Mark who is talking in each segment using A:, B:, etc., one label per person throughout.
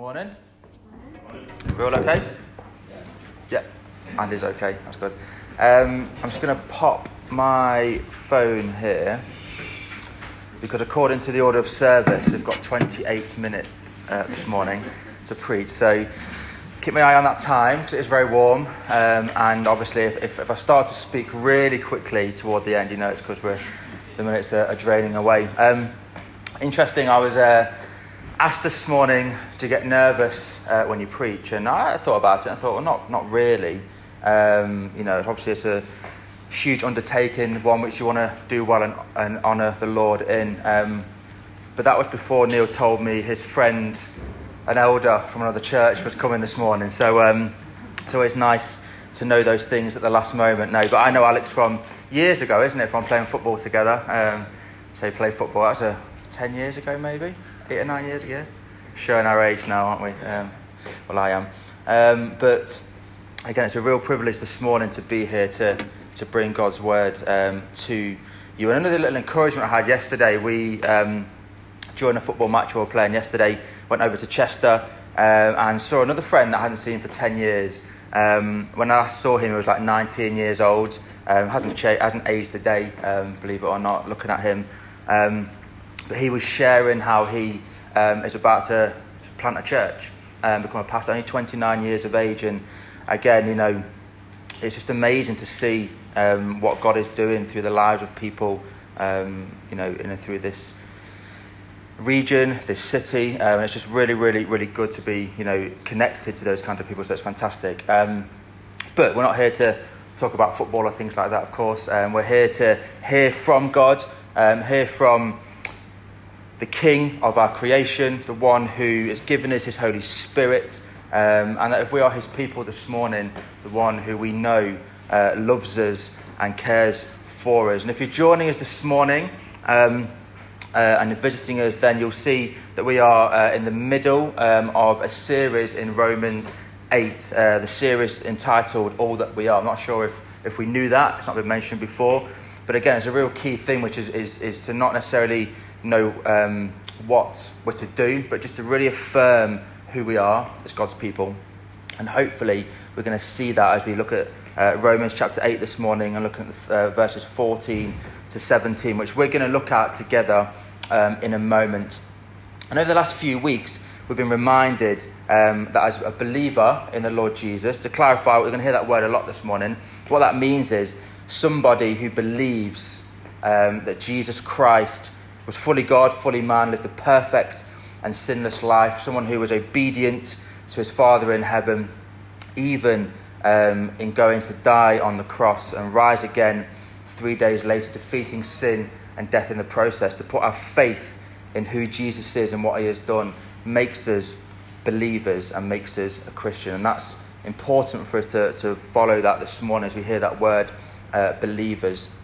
A: Morning. We all okay? Yeah. Andy's okay. That's good. Um, I'm just going to pop my phone here because, according to the order of service, we've got 28 minutes uh, this morning to preach. So keep my eye on that time because it is very warm. Um, and obviously, if, if, if, I start to speak really quickly toward the end, you know it's because we're the minutes are, are draining away. Um, interesting. I was. Uh, asked this morning to get nervous uh, when you preach, and I thought about it. and I thought, well, not not really. Um, you know, obviously it's a huge undertaking, one which you want to do well and, and honour the Lord in. Um, but that was before Neil told me his friend, an elder from another church, was coming this morning. So um, it's always nice to know those things at the last moment. No, but I know Alex from years ago, isn't it? From playing football together. Um, so play football. That's a ten years ago, maybe eight or nine years ago. Showing our age now, aren't we? Um, well, I am. Um, but again, it's a real privilege this morning to be here to, to bring God's word um, to you. And another little encouragement I had yesterday, we, um, during a football match we were playing yesterday, went over to Chester um, and saw another friend that I hadn't seen for 10 years. Um, when I last saw him, he was like 19 years old. hasn't, cha- hasn't aged a day, believe it or not, looking at him. But he was sharing how he um, is about to plant a church and um, become a pastor, only 29 years of age. And again, you know, it's just amazing to see um, what God is doing through the lives of people, um, you know, in, through this region, this city. Um, it's just really, really, really good to be, you know, connected to those kind of people. So it's fantastic. Um, but we're not here to talk about football or things like that, of course. Um, we're here to hear from God, hear from the King of our creation, the one who has given us his Holy Spirit. Um, and that if we are his people this morning, the one who we know uh, loves us and cares for us. And if you're joining us this morning um, uh, and visiting us, then you'll see that we are uh, in the middle um, of a series in Romans 8, uh, the series entitled All That We Are. I'm not sure if, if we knew that, it's not been mentioned before. But again, it's a real key thing, which is, is, is to not necessarily know um, what we're to do, but just to really affirm who we are as God's people. And hopefully, we're going to see that as we look at uh, Romans chapter 8 this morning and look at uh, verses 14 to 17, which we're going to look at together um, in a moment. And over the last few weeks, we've been reminded um, that as a believer in the Lord Jesus, to clarify, we're going to hear that word a lot this morning. What that means is somebody who believes um, that Jesus Christ was fully God, fully man, lived a perfect and sinless life, someone who was obedient to his Father in heaven, even um, in going to die on the cross and rise again three days later, defeating sin and death in the process. To put our faith in who Jesus is and what he has done makes us believers and makes us a Christian. And that's important for us to, to follow that this morning as we hear that word, uh, believers.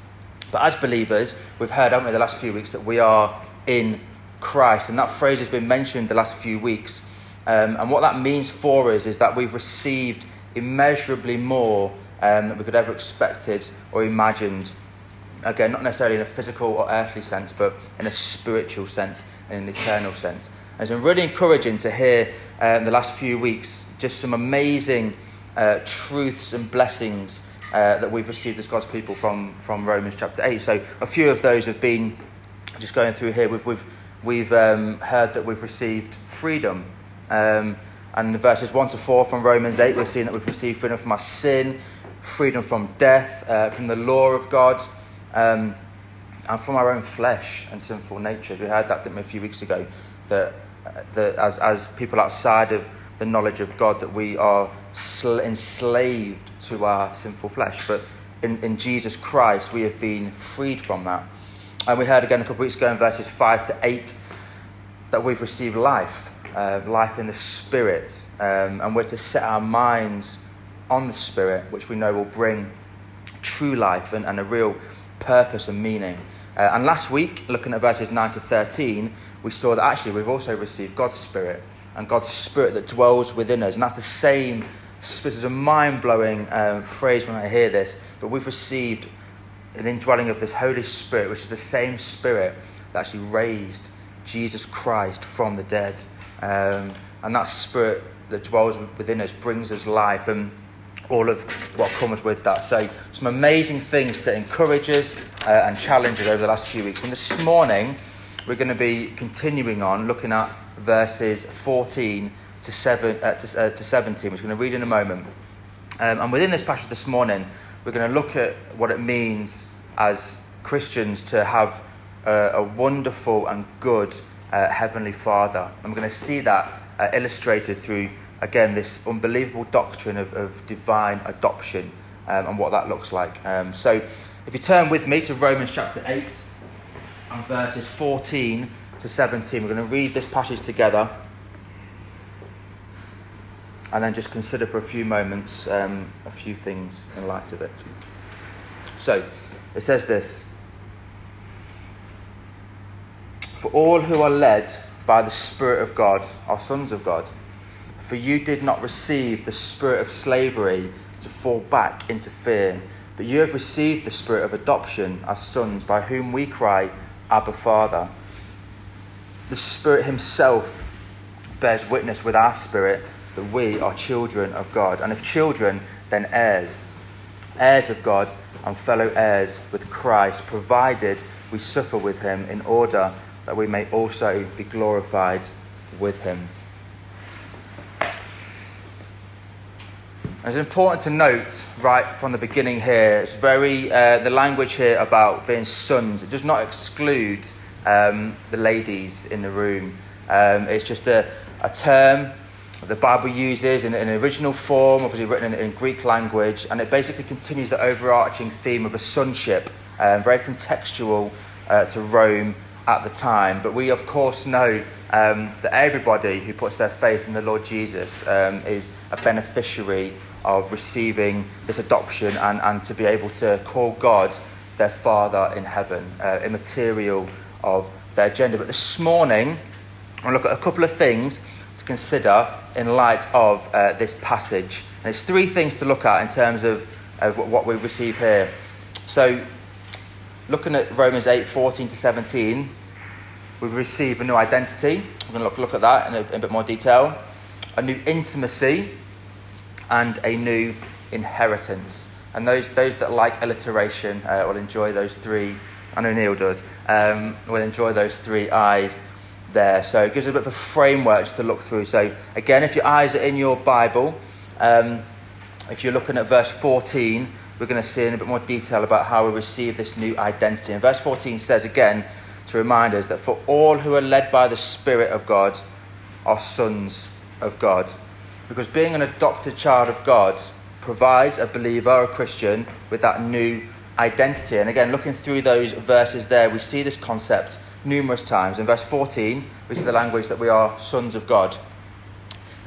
A: But as believers, we've heard, haven't we, the last few weeks, that we are in Christ. And that phrase has been mentioned the last few weeks. Um, and what that means for us is that we've received immeasurably more um, than we could ever expected or imagined. Again, not necessarily in a physical or earthly sense, but in a spiritual sense and an eternal sense. And it's been really encouraging to hear um, the last few weeks just some amazing uh, truths and blessings uh, that we've received as God's people from, from Romans chapter 8. So a few of those have been just going through here. We've, we've, we've um, heard that we've received freedom. Um, and in verses 1 to 4 from Romans 8, we're seeing that we've received freedom from our sin, freedom from death, uh, from the law of God, um, and from our own flesh and sinful nature. We heard that a few weeks ago, that, uh, that as, as people outside of the knowledge of God, that we are enslaved to our sinful flesh. But in, in Jesus Christ, we have been freed from that. And we heard again a couple of weeks ago in verses 5 to 8 that we've received life, uh, life in the Spirit. Um, and we're to set our minds on the Spirit, which we know will bring true life and, and a real purpose and meaning. Uh, and last week, looking at verses 9 to 13, we saw that actually we've also received God's Spirit and God's Spirit that dwells within us. And that's the same this is a mind blowing um, phrase when I hear this, but we've received an indwelling of this Holy Spirit, which is the same Spirit that actually raised Jesus Christ from the dead. Um, and that Spirit that dwells within us brings us life and all of what comes with that. So, some amazing things to encourage us uh, and challenge us over the last few weeks. And this morning, we're going to be continuing on looking at verses 14 to, seven, uh, to, uh, to 17, which we're going to read in a moment. Um, and within this passage this morning, we're going to look at what it means as Christians to have a, a wonderful and good uh, Heavenly Father. And we're going to see that uh, illustrated through, again, this unbelievable doctrine of, of divine adoption um, and what that looks like. Um, so if you turn with me to Romans chapter 8 and verses 14 to 17, we're going to read this passage together and then just consider for a few moments um, a few things in light of it. So, it says this For all who are led by the Spirit of God are sons of God. For you did not receive the spirit of slavery to fall back into fear, but you have received the spirit of adoption as sons, by whom we cry, Abba, Father. The Spirit Himself bears witness with our spirit that we are children of God. And if children, then heirs. Heirs of God and fellow heirs with Christ, provided we suffer with Him in order that we may also be glorified with him. It's important to note right from the beginning here, it's very, uh, the language here about being sons, it does not exclude um, the ladies in the room. Um, it's just a, a term the Bible uses in, an original form, obviously written in, in, Greek language, and it basically continues the overarching theme of a sonship, um, very contextual uh, to Rome at the time. But we, of course, know um, that everybody who puts their faith in the Lord Jesus um, is a beneficiary of receiving this adoption and, and to be able to call God their Father in heaven, uh, immaterial of their gender. But this morning, I'll look at a couple of things consider in light of uh, this passage. And there's three things to look at in terms of, of what we receive here. So, looking at Romans 8 14 to 17, we receive a new identity. We're going to look, look at that in a, in a bit more detail. A new intimacy and a new inheritance. And those, those that like alliteration uh, will enjoy those three. I know Neil does. Um, will enjoy those three eyes there. So it gives us a bit of a framework to look through. So again, if your eyes are in your Bible, um, if you're looking at verse 14, we're going to see in a bit more detail about how we receive this new identity. And verse 14 says again to remind us that for all who are led by the Spirit of God are sons of God. Because being an adopted child of God provides a believer, a Christian, with that new identity. And again, looking through those verses there, we see this concept numerous times. In verse 14, we see the language that we are sons of God.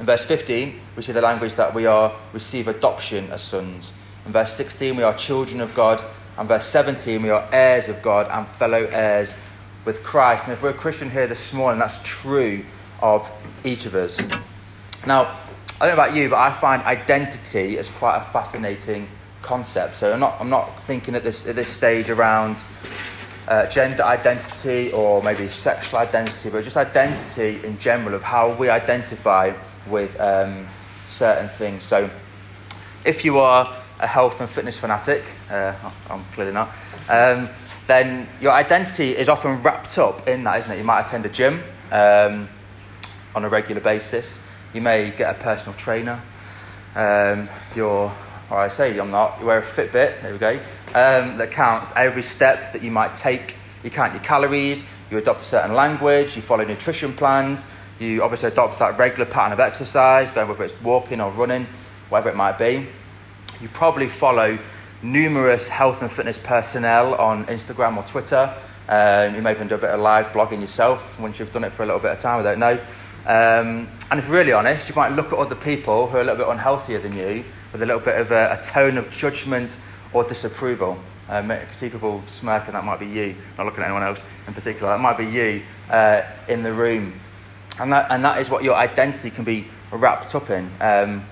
A: In verse 15, we see the language that we are receive adoption as sons. In verse 16, we are children of God. And verse 17, we are heirs of God and fellow heirs with Christ. And if we're a Christian here this morning, that's true of each of us. Now, I don't know about you, but I find identity as quite a fascinating concept. So I'm not, I'm not thinking at this, at this stage around uh, gender identity or maybe sexual identity, but just identity in general of how we identify with um, certain things. So if you are a health and fitness fanatic, uh, I'm clearly not, um, then your identity is often wrapped up in that, isn't it? You might attend a gym um, on a regular basis. You may get a personal trainer. Um, you're, or I say I'm not, you wear a Fitbit, there we go, um, that counts every step that you might take. You count your calories, you adopt a certain language, you follow nutrition plans, you obviously adopt that regular pattern of exercise, whether it's walking or running, whatever it might be. You probably follow numerous health and fitness personnel on Instagram or Twitter. Um, you may even do a bit of live blogging yourself once you've done it for a little bit of time, I don't know. Um, and if really honest, you might look at other people who are a little bit unhealthier than you with a little bit of a, a tone of judgment or disapproval. Um, I see people smirking, that might be you, not looking at anyone else in particular, that might be you uh, in the room. And that, and that is what your identity can be wrapped up in. Um,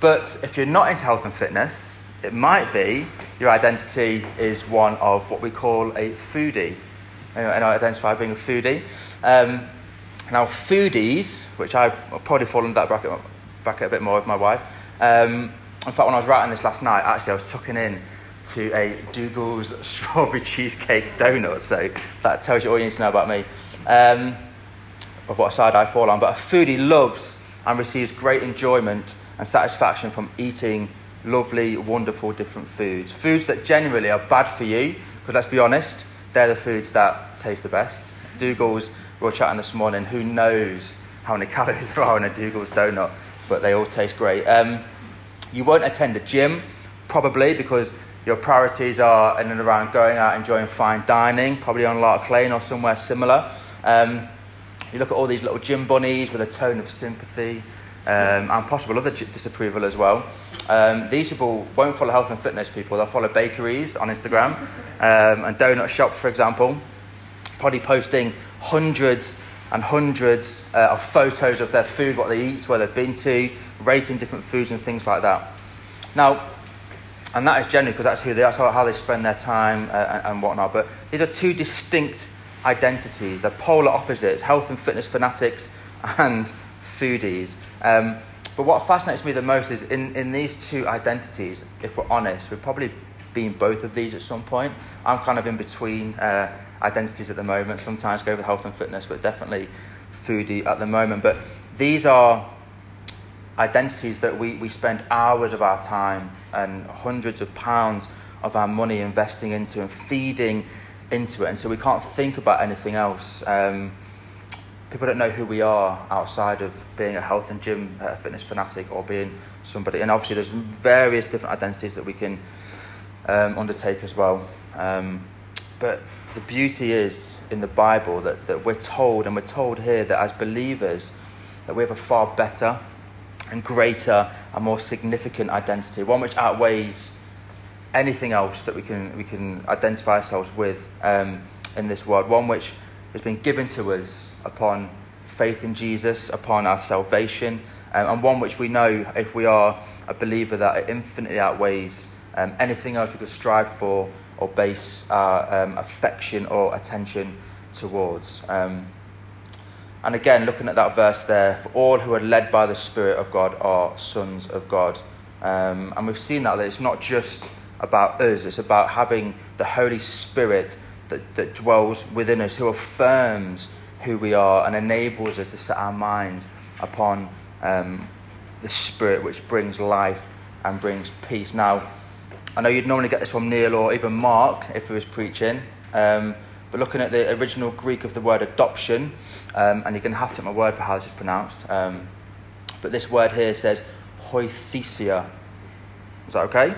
A: but if you're not into health and fitness, it might be your identity is one of what we call a foodie. And I identify being a foodie. Um, Now, foodies, which I probably fall into that bracket, bracket a bit more with my wife. Um, in fact, when I was writing this last night, actually, I was tucking in to a Dougal's strawberry cheesecake donut. So that tells you all you need to know about me, um, of what side I fall on. But a foodie loves and receives great enjoyment and satisfaction from eating lovely, wonderful, different foods. Foods that generally are bad for you, because let's be honest, they're the foods that taste the best. Dougal's, we were chatting this morning, who knows how many calories there are in a Dougal's donut, but they all taste great. Um, you won't attend a gym, probably, because your priorities are in and around going out, enjoying fine dining, probably on Lark Lane or somewhere similar. Um, you look at all these little gym bunnies with a tone of sympathy um, and possible other disapproval as well. Um, these people won't follow health and fitness people, they'll follow bakeries on Instagram um, and donut shops, for example. Probably posting hundreds and hundreds uh, of photos of their food, what they eat, where they've been to, rating different foods and things like that. Now, and that is generally because that's who they are, that's how they spend their time uh, and, and whatnot. But these are two distinct identities. They're polar opposites: health and fitness fanatics and foodies. Um, but what fascinates me the most is in, in these two identities, if we're honest, we've probably been both of these at some point. I'm kind of in between uh, identities at the moment. Sometimes go with health and fitness, but definitely foodie at the moment. But these are identities that we, we spend hours of our time and hundreds of pounds of our money investing into and feeding into it. And so we can't think about anything else. Um, people don't know who we are outside of being a health and gym uh, fitness fanatic or being somebody. And obviously, there's various different identities that we can um, undertake as well. Um, but the beauty is in the Bible that, that we're told, and we're told here that as believers, that we have a far better and greater and more significant identity, one which outweighs anything else that we can, we can identify ourselves with um, in this world, one which has been given to us upon faith in Jesus, upon our salvation, um, and one which we know, if we are a believer, that it infinitely outweighs um, anything else we could strive for or base our um, affection or attention towards. Um, and again, looking at that verse there, for all who are led by the Spirit of God are sons of God. Um, and we've seen that, that it's not just about us, it's about having the Holy Spirit that, that dwells within us, who affirms who we are and enables us to set our minds upon um, the Spirit which brings life and brings peace. Now, I know you'd normally get this from Neil or even Mark if he was preaching. Um, but looking at the original Greek of the word adoption, um, and you're going to have to take my word for how this is pronounced. Um, but this word here says huiothesia. Is that okay?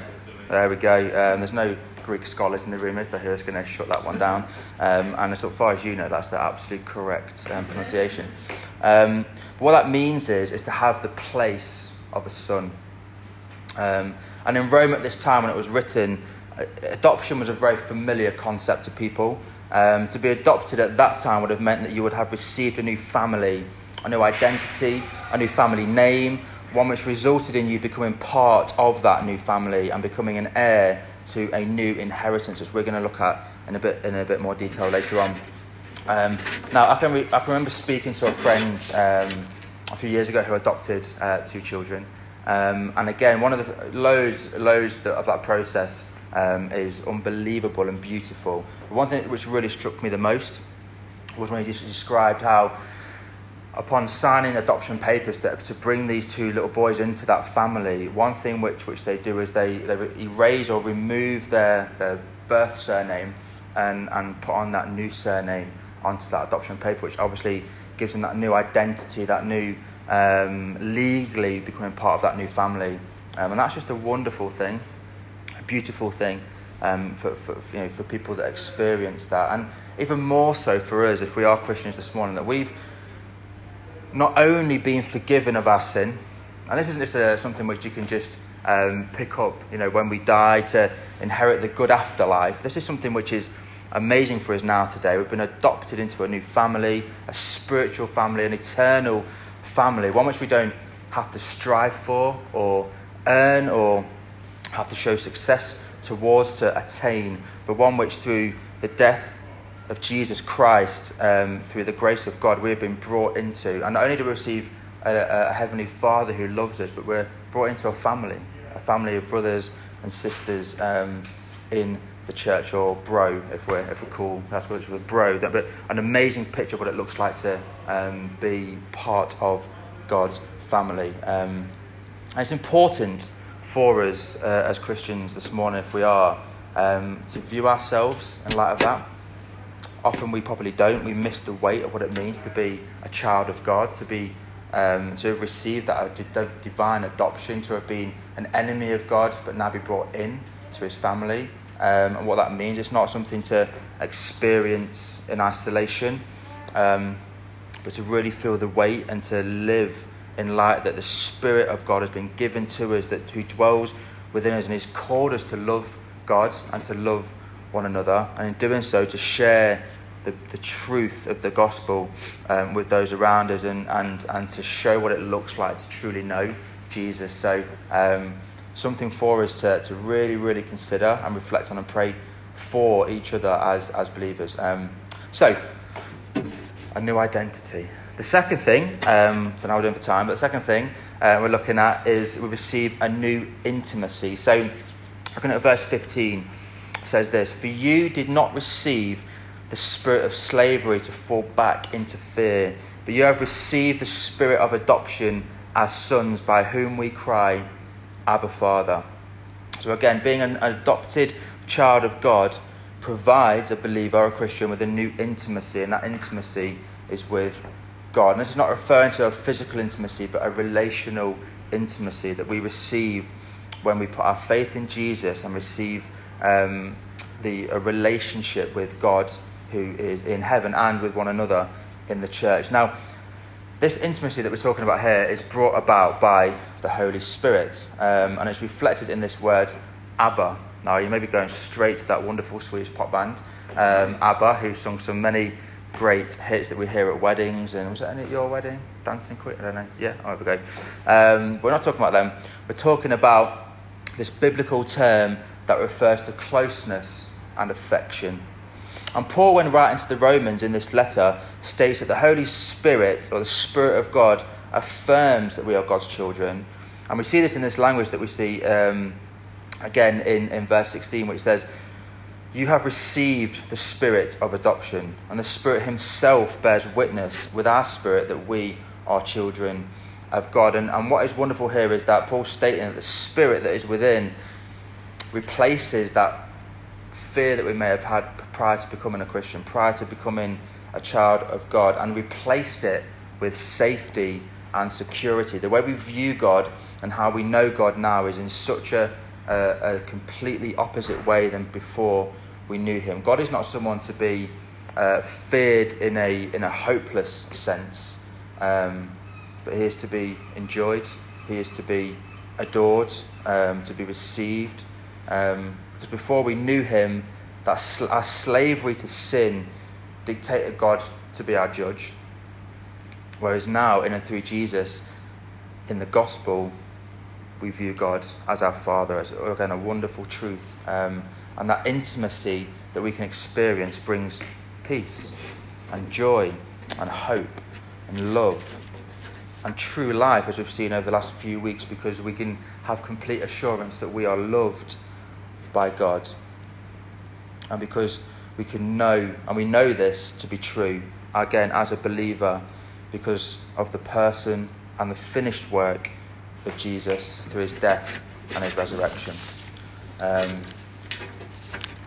A: There we go. Um, there's no Greek scholars in the room, is there? Who's going to shut that one down? Um, and as far as you know, that's the absolute correct um, pronunciation. Um, but what that means is, is to have the place of a son. And in Rome at this time, when it was written, adoption was a very familiar concept to people. Um, to be adopted at that time would have meant that you would have received a new family, a new identity, a new family name, one which resulted in you becoming part of that new family and becoming an heir to a new inheritance, which we're going to look at in a bit in a bit more detail later on. Um, now, I can, re- I can remember speaking to a friend um, a few years ago who adopted uh, two children, um, and again, one of the loads loads of that process um, is unbelievable and beautiful. One thing which really struck me the most was when he described how, upon signing adoption papers to, to bring these two little boys into that family, one thing which, which they do is they, they erase or remove their, their birth surname and, and put on that new surname onto that adoption paper, which obviously gives them that new identity, that new um, legally becoming part of that new family. Um, and that's just a wonderful thing a beautiful thing um, for, for, you know, for people that experience that. And even more so for us, if we are Christians this morning, that we've not only been forgiven of our sin, and this isn't just a, something which you can just um, pick up, you know, when we die to inherit the good afterlife. This is something which is amazing for us now today. We've been adopted into a new family, a spiritual family, an eternal family, one which we don't have to strive for or earn or have to show success towards to attain, but one which through the death of Jesus Christ, um, through the grace of God, we have been brought into, and not only do we receive a, a Heavenly Father who loves us, but we're brought into a family, a family of brothers and sisters um, in the church, or bro, if we're, if we're cool, that's what it's called, bro. But an amazing picture of what it looks like to um, be part of God's family. Um, and it's important for us uh, as Christians this morning, if we are, um, to view ourselves in light of that. Often we probably don't. We miss the weight of what it means to be a child of God, to be um, to have received that divine adoption, to have been an enemy of God, but now be brought in to His family, um, and what that means. It's not something to experience in isolation, um, but to really feel the weight and to live in light that the Spirit of God has been given to us, that who dwells within us, and He's called us to love God and to love one another, and in doing so, to share the, the truth of the gospel um, with those around us and, and, and to show what it looks like to truly know Jesus. So, um, something for us to, to really, really consider and reflect on and pray for each other as, as believers. Um, so, a new identity. The second thing, um, now we're doing for time, but the second thing uh, we're looking at is we receive a new intimacy. So, looking at verse 15, says this For you did not receive the spirit of slavery to fall back into fear, but you have received the spirit of adoption as sons by whom we cry, Abba Father. So, again, being an adopted child of God provides a believer a Christian with a new intimacy, and that intimacy is with God. And this is not referring to a physical intimacy, but a relational intimacy that we receive when we put our faith in Jesus and receive um, the, a relationship with God who is in heaven and with one another in the church. Now, this intimacy that we're talking about here is brought about by the Holy Spirit, um, and it's reflected in this word Abba. Now, you may be going straight to that wonderful Swedish pop band, um, ABBA, who sung so many great hits that we hear at weddings. And was that any at your wedding? Dancing Queen? I don't know. Yeah, oh, we go. Um, we're not talking about them. We're talking about this biblical term that refers to closeness and affection. And Paul, when writing to the Romans in this letter, states that the Holy Spirit, or the Spirit of God, affirms that we are God's children. And we see this in this language that we see um, again in, in verse 16, which says, You have received the Spirit of adoption, and the Spirit Himself bears witness with our spirit that we are children of God. And, and what is wonderful here is that Paul's stating that the Spirit that is within replaces that fear that we may have had prior to becoming a Christian, prior to becoming a child of God, and replaced it with safety and security. The way we view God and how we know God now is in such a, a, a completely opposite way than before we knew Him. God is not someone to be uh, feared in a, in a hopeless sense, um, but He is to be enjoyed, He is to be adored, um, to be received. Um, because before we knew Him, that our slavery to sin dictated God to be our judge. Whereas now, in and through Jesus, in the gospel, we view God as our Father, as again a wonderful truth. Um, and that intimacy that we can experience brings peace and joy and hope and love and true life, as we've seen over the last few weeks, because we can have complete assurance that we are loved by God and because we can know, and we know this to be true, again, as a believer, because of the person and the finished work of Jesus through his death and his resurrection. Um,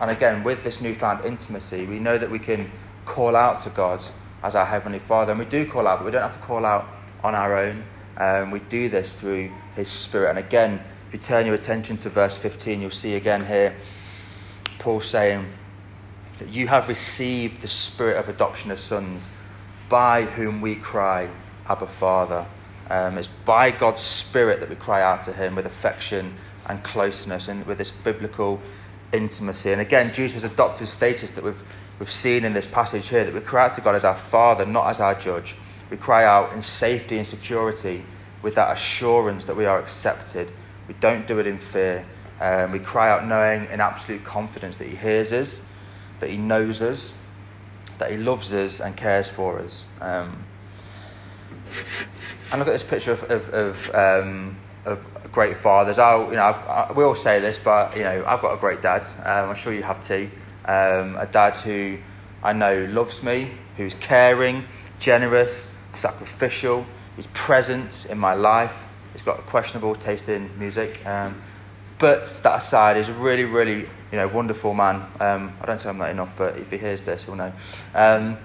A: and again, with this newfound intimacy, we know that we can call out to God as our Heavenly Father. And we do call out, but we don't have to call out on our own. Um, we do this through His Spirit. And again, if you turn your attention to verse 15, you'll see again here Paul saying that you have received the spirit of adoption as sons, by whom we cry, Abba Father. Um, it's by God's Spirit that we cry out to Him with affection and closeness and with this biblical intimacy. And again, Jesus' adopted status that we've, we've seen in this passage here that we cry out to God as our Father, not as our judge. We cry out in safety and security with that assurance that we are accepted. We don't do it in fear. Um, we cry out knowing in absolute confidence that He hears us, that He knows us, that He loves us and cares for us. Um, and look at this picture of, of, of, um, of great fathers. I, you know, I, we all say this, but you know, I've got a great dad. Um, I'm sure you have too. Um, a dad who I know loves me, who's caring, generous, sacrificial. He's present in my life. He's got a questionable taste in music. Um, but that aside, he's a really, really, you know, wonderful man. Um, I don't tell him that enough, but if he hears this, he'll know. Um,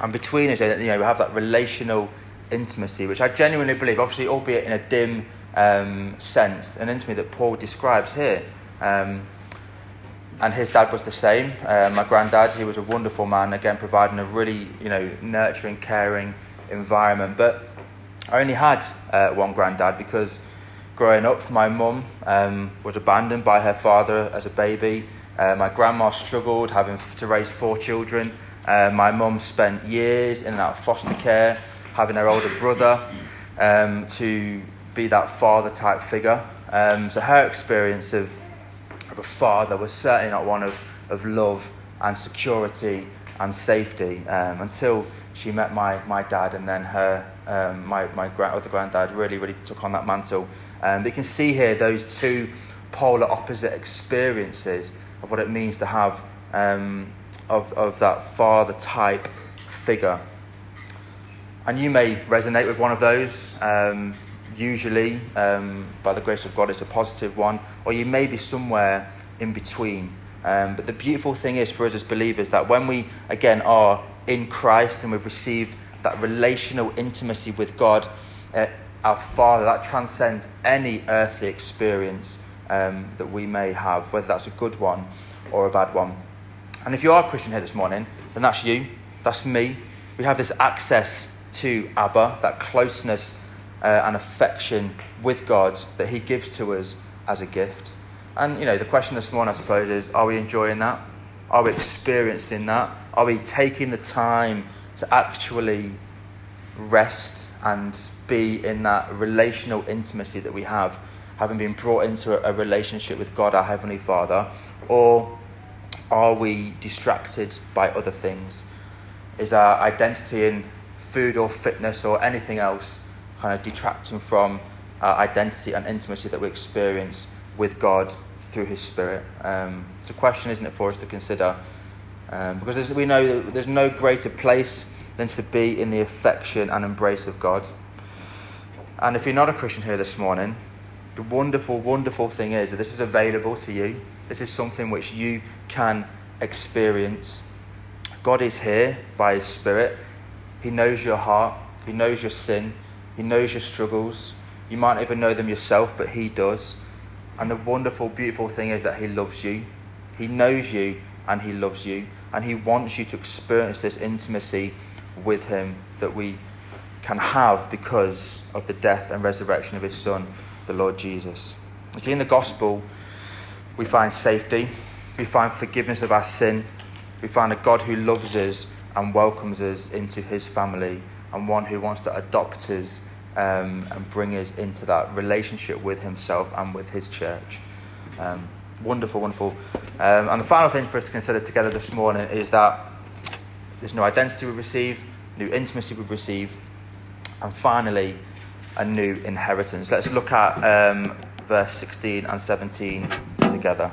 A: and between us, you know, we have that relational intimacy, which I genuinely believe, obviously, albeit in a dim um, sense, an intimacy that Paul describes here. Um, and his dad was the same. Uh, my granddad, he was a wonderful man, again, providing a really, you know, nurturing, caring environment. But I only had uh, one granddad because growing up, my mum um, was abandoned by her father as a baby. Uh, my grandma struggled having to raise four children. Uh, my mum spent years in and out of foster care having her older brother um, to be that father type figure. Um, so her experience of, of a father was certainly not one of, of love and security and safety um, until she met my, my dad and then her, um, my, my other granddad really, really took on that mantle. Um, you can see here those two polar opposite experiences of what it means to have um, of, of that father type figure. And you may resonate with one of those. Um, usually, um, by the grace of God, it's a positive one, or you may be somewhere in between. Um, but the beautiful thing is for us as believers that when we, again, are in Christ and we've received that relational intimacy with God, uh, our Father, that transcends any earthly experience um, that we may have, whether that's a good one or a bad one. And if you are a Christian here this morning, then that's you, that's me. We have this access to Abba, that closeness uh, and affection with God that He gives to us as a gift. And, you know, the question this morning, I suppose, is are we enjoying that? Are we experiencing that? Are we taking the time to actually rest and be in that relational intimacy that we have, having been brought into a, relationship with God, our Heavenly Father? Or are we distracted by other things? Is our identity in food or fitness or anything else kind of detracting from our identity and intimacy that we experience with God through His Spirit. Um, it's a question, isn't it, for us to consider? Um, because we know that there's no greater place than to be in the affection and embrace of God. And if you're not a Christian here this morning, the wonderful, wonderful thing is that this is available to you. This is something which you can experience. God is here by His Spirit he knows your heart, He knows your sin, He knows your struggles. You might not even know them yourself, but He does. And the wonderful, beautiful thing is that He loves you. He knows you and He loves you. And He wants you to experience this intimacy with Him that we can have because of the death and resurrection of His Son, the Lord Jesus. You see, in the gospel, we find safety, we find forgiveness of our sin, we find a God who loves us and welcomes us into his family and one who wants to adopt us um, and bring us into that relationship with himself and with his church. Um, wonderful, wonderful. Um, and the final thing for us to consider together this morning is that there's new identity we receive, new intimacy we receive, and finally, a new inheritance. Let's look at um, verse 16 and 17 together.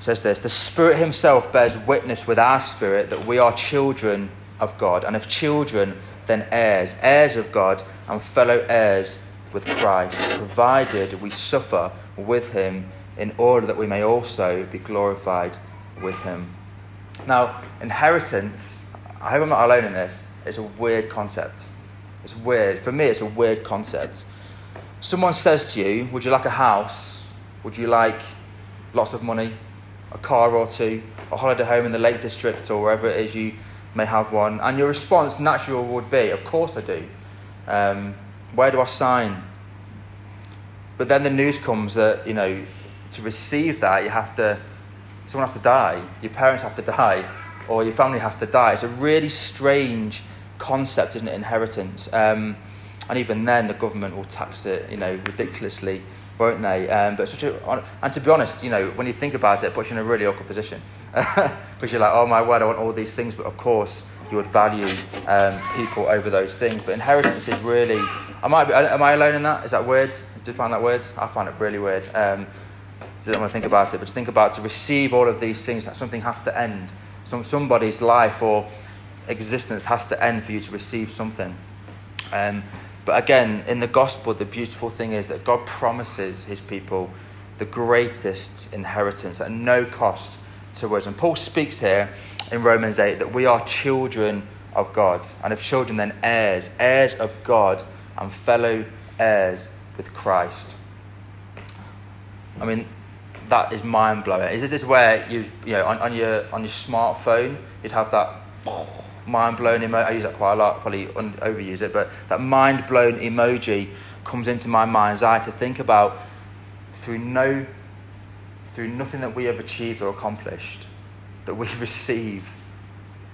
A: It says this The Spirit Himself bears witness with our spirit that we are children of God, and if children, then heirs, heirs of God, and fellow heirs with Christ, provided we suffer with Him in order that we may also be glorified with Him. Now, inheritance, I hope I'm not alone in this, it's a weird concept. It's weird. For me, it's a weird concept. Someone says to you, Would you like a house? Would you like lots of money? a car or two, a holiday home in the Lake District or wherever it is you may have one. And your response naturally would be, Of course I do. Um, where do I sign? But then the news comes that, you know, to receive that, you have to, someone has to die. Your parents have to die, or your family has to die. It's a really strange concept, isn't it? Inheritance. Um, and even then, the government will tax it, you know, ridiculously won't they? Um, but such a, and to be honest, you know, when you think about it, it puts you in a really awkward position because you're like, oh my word, I want all these things, but of course you would value um, people over those things. But inheritance is really, I might be, am I alone in that? Is that weird? Do you find that weird? I find it really weird. Um, so don't want to think about it, but to think about to receive all of these things, that something has to end. Some, somebody's life or existence has to end for you to receive something. Um, but again, in the gospel, the beautiful thing is that God promises his people the greatest inheritance at no cost to us. And Paul speaks here in Romans 8 that we are children of God. And if children, then heirs, heirs of God and fellow heirs with Christ. I mean, that is mind blowing. This is where you, you know, on, on, your on your smartphone, you'd have that mind blown emoji. I use that quite a lot, probably un- overuse it, but that mind blown emoji comes into my mind's eye to think about through no, through nothing that we have achieved or accomplished, that we receive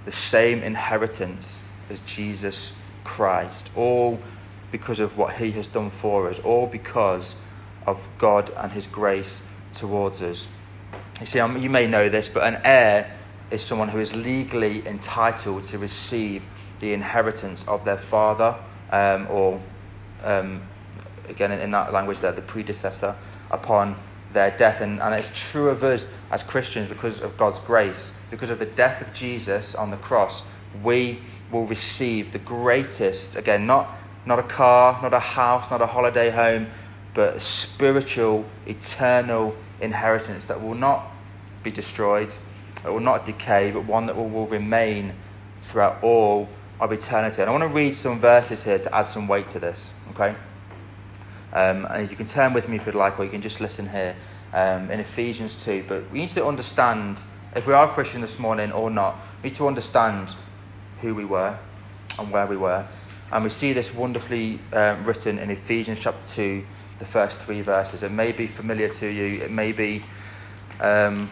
A: the same inheritance as Jesus Christ, all because of what He has done for us, all because of God and His grace towards us. You see, you may know this, but an heir is someone who is legally entitled to receive the inheritance of their father, um, or um, again in, in, that language, there, the predecessor, upon their death. And, and it's true of us as Christians because of God's grace, because of the death of Jesus on the cross, we will receive the greatest, again, not, not a car, not a house, not a holiday home, but a spiritual, eternal inheritance that will not be destroyed, that will not decay, but one that will, will remain throughout all of eternity. And I want to read some verses here to add some weight to this, okay? Um, and you can turn with me if you'd like, or you can just listen here um, in Ephesians 2. But we need to understand, if we are Christian this morning or not, we need to understand who we were and where we were. And we see this wonderfully uh, written in Ephesians chapter 2, the first three verses. It may be familiar to you, it may be um,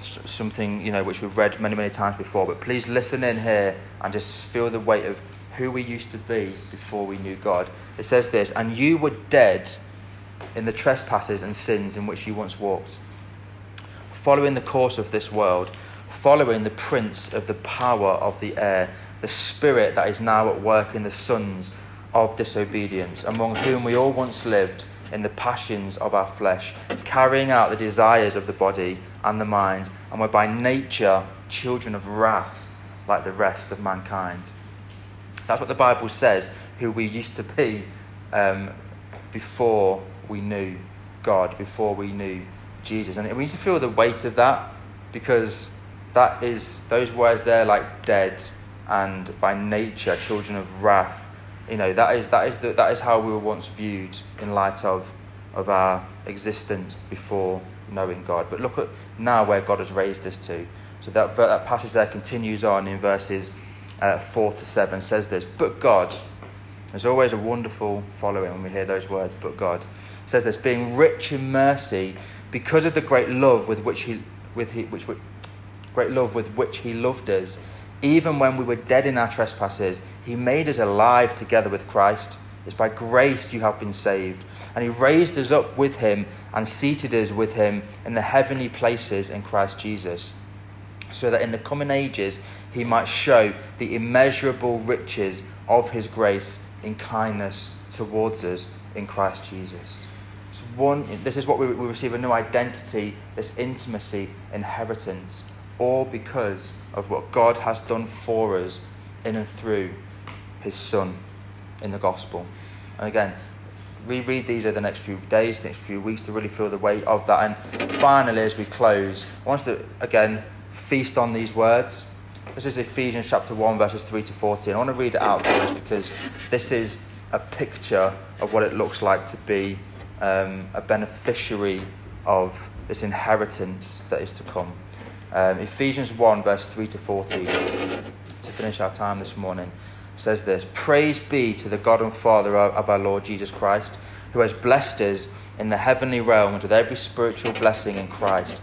A: something you know which we've read many, many times before, but please listen in here and just feel the weight of who we used to be before we knew God. It says this, and you were dead in the trespasses and sins in which you once walked, following the course of this world, following the prince of the power of the air, the spirit that is now at work in the sons of disobedience, among whom we all once lived in the passions of our flesh, carrying out the desires of the body and the mind, and were by nature children of wrath like the rest of mankind. That's what the Bible says, who we used to be um, before we knew God, before we knew Jesus. And we need to feel the weight of that because that is, those words there like dead and by nature children of wrath you know, that is, that is, the, that is how we were once viewed in light of, of our existence before knowing God. But look at now where God has raised us to. So that, that passage there continues on in verses uh, 4 to 7, says this But God, there's always a wonderful following when we hear those words, but God, says this, being rich in mercy because of the great love with which he, with he, which, great love with which he loved us even when we were dead in our trespasses, he made us alive together with Christ. It's by grace you have been saved. And he raised us up with him and seated us with him in the heavenly places in Christ Jesus, so that in the coming ages he might show the immeasurable riches of his grace in kindness towards us in Christ Jesus. It's one, this is what we, we receive a new identity, this intimacy, inheritance all because of what God has done for us in and through his Son in the gospel. And again, reread these over the next few days, the next few weeks to really feel the weight of that. And finally, as we close, I want to again feast on these words. This is Ephesians chapter 1, verses 3 to 14. I want to read it out to us because this is a picture of what it looks like to be um, a beneficiary of this inheritance that is to come. Um, Ephesians 1, verse 3 to 14, to finish our time this morning, says this Praise be to the God and Father of our Lord Jesus Christ, who has blessed us in the heavenly realms with every spiritual blessing in Christ.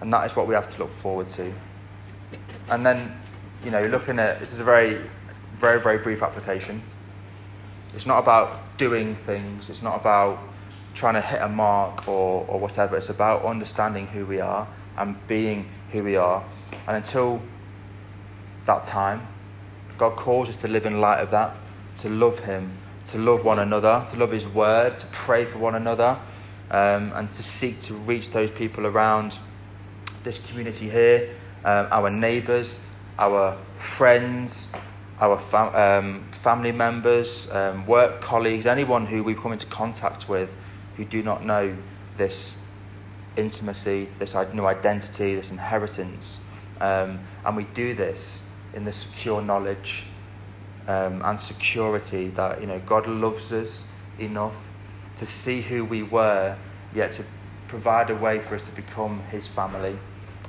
A: and that is what we have to look forward to. And then, you know, looking at this is a very, very, very brief application. It's not about doing things, it's not about trying to hit a mark or, or whatever. It's about understanding who we are and being who we are. And until that time, God calls us to live in light of that, to love Him, to love one another, to love His word, to pray for one another, um, and to seek to reach those people around this community here, um, our neighbours, our friends, our fam- um, family members, um, work colleagues, anyone who we come into contact with who do not know this intimacy, this new identity, this inheritance. Um, and we do this in the secure knowledge um, and security that you know God loves us enough to see who we were, yet to provide a way for us to become His family.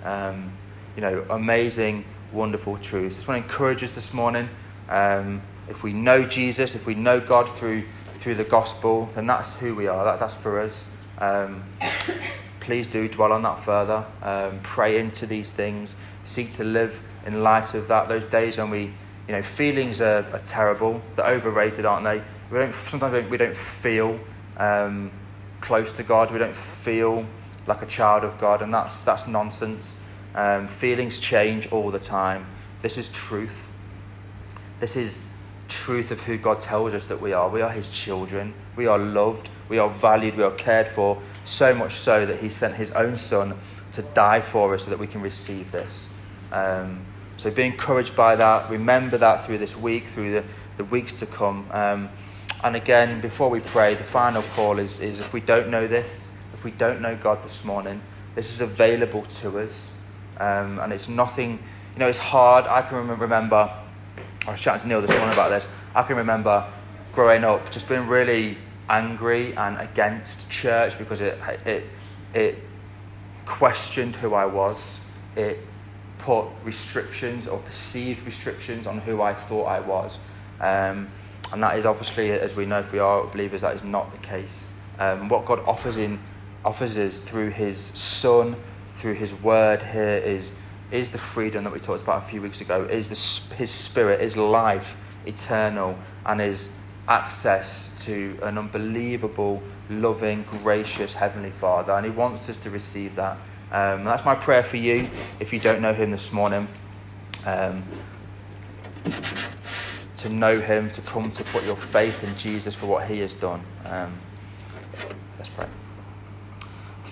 A: Um, you know, amazing, wonderful truths. I just want to encourage us this morning. Um, if we know Jesus, if we know God through through the gospel, then that's who we are. That, that's for us. Um, please do dwell on that further. Um, pray into these things. Seek to live in light of that. Those days when we, you know, feelings are, are terrible. They're overrated, aren't they? We don't sometimes we don't, feel um, close to God. We don't feel like a child of God, and that's that's nonsense. Um, feelings change all the time. This is truth. This is truth of who God tells us that we are. We are His children. We are loved. We are valued. We are cared for. So much so that He sent His own Son to die for us so that we can receive this. Um, so be encouraged by that. Remember that through this week, through the, the weeks to come. Um, and again, before we pray, the final call is, is if we don't know this, if we don't know God this morning, this is available to us. Um, and it's nothing, you know, it's hard. I can remember I was chatting to Neil this morning about this. I can remember growing up just being really angry and against church because it, it, it questioned who I was. It put restrictions or perceived restrictions on who I thought I was. Um, and that is obviously, as we know, if we are believers, that is not the case. Um, what God offers in offers us through His Son, through His Word here, is is the freedom that we talked about a few weeks ago, is the, his spirit, is life eternal, and is access to an unbelievable, loving, gracious Heavenly Father. And he wants us to receive that. Um, that's my prayer for you if you don't know him this morning. Um, to know him, to come to put your faith in Jesus for what he has done. Um, let's pray.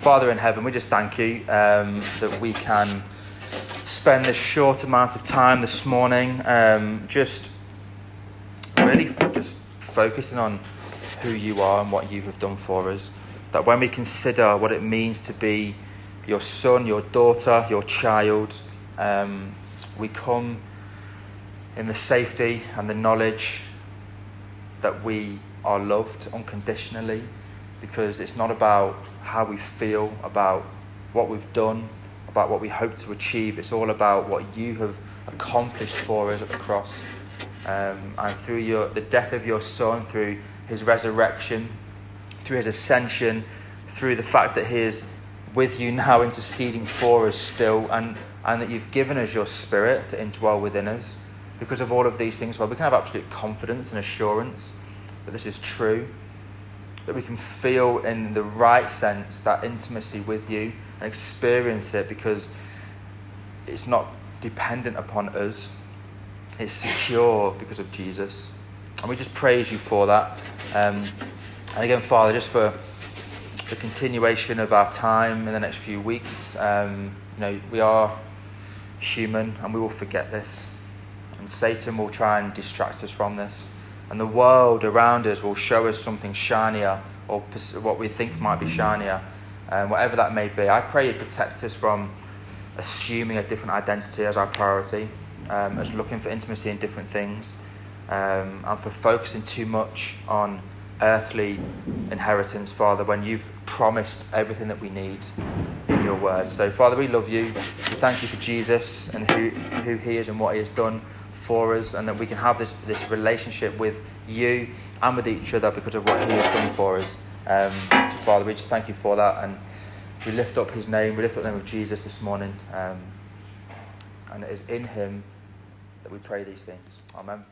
A: Father in heaven, we just thank you um, that we can spend this short amount of time this morning um, just really just focusing on who you are and what you have done for us. That when we consider what it means to be your son, your daughter, your child, um, we come in the safety and the knowledge that we are loved unconditionally because it's not about how we feel about what we've done about what we hope to achieve. It's all about what you have accomplished for us at the cross. Um, and through your, the death of your Son, through his resurrection, through his ascension, through the fact that he is with you now, interceding for us still, and, and that you've given us your spirit to indwell within us. Because of all of these things, well, we can have absolute confidence and assurance that this is true, that we can feel in the right sense that intimacy with you and experience it because it's not dependent upon us, it's secure because of Jesus. And we just praise you for that. Um, and again, Father, just for the continuation of our time in the next few weeks, um, you know, we are human and we will forget this. And Satan will try and distract us from this. And the world around us will show us something shinier or what we think might be shinier, um, whatever that may be. I pray you protect us from assuming a different identity as our priority, um, as looking for intimacy in different things um, and for focusing too much on earthly inheritance, Father, when you've promised everything that we need in your word. So, Father, we love you. We thank you for Jesus and who, who he is and what he has done for us, and that we can have this, this relationship with you and with each other because of what he has done for us. Um, so, Father, we just thank you for that, and we lift up his name, we lift up the name of Jesus this morning, um, and it is in him that we pray these things. Amen.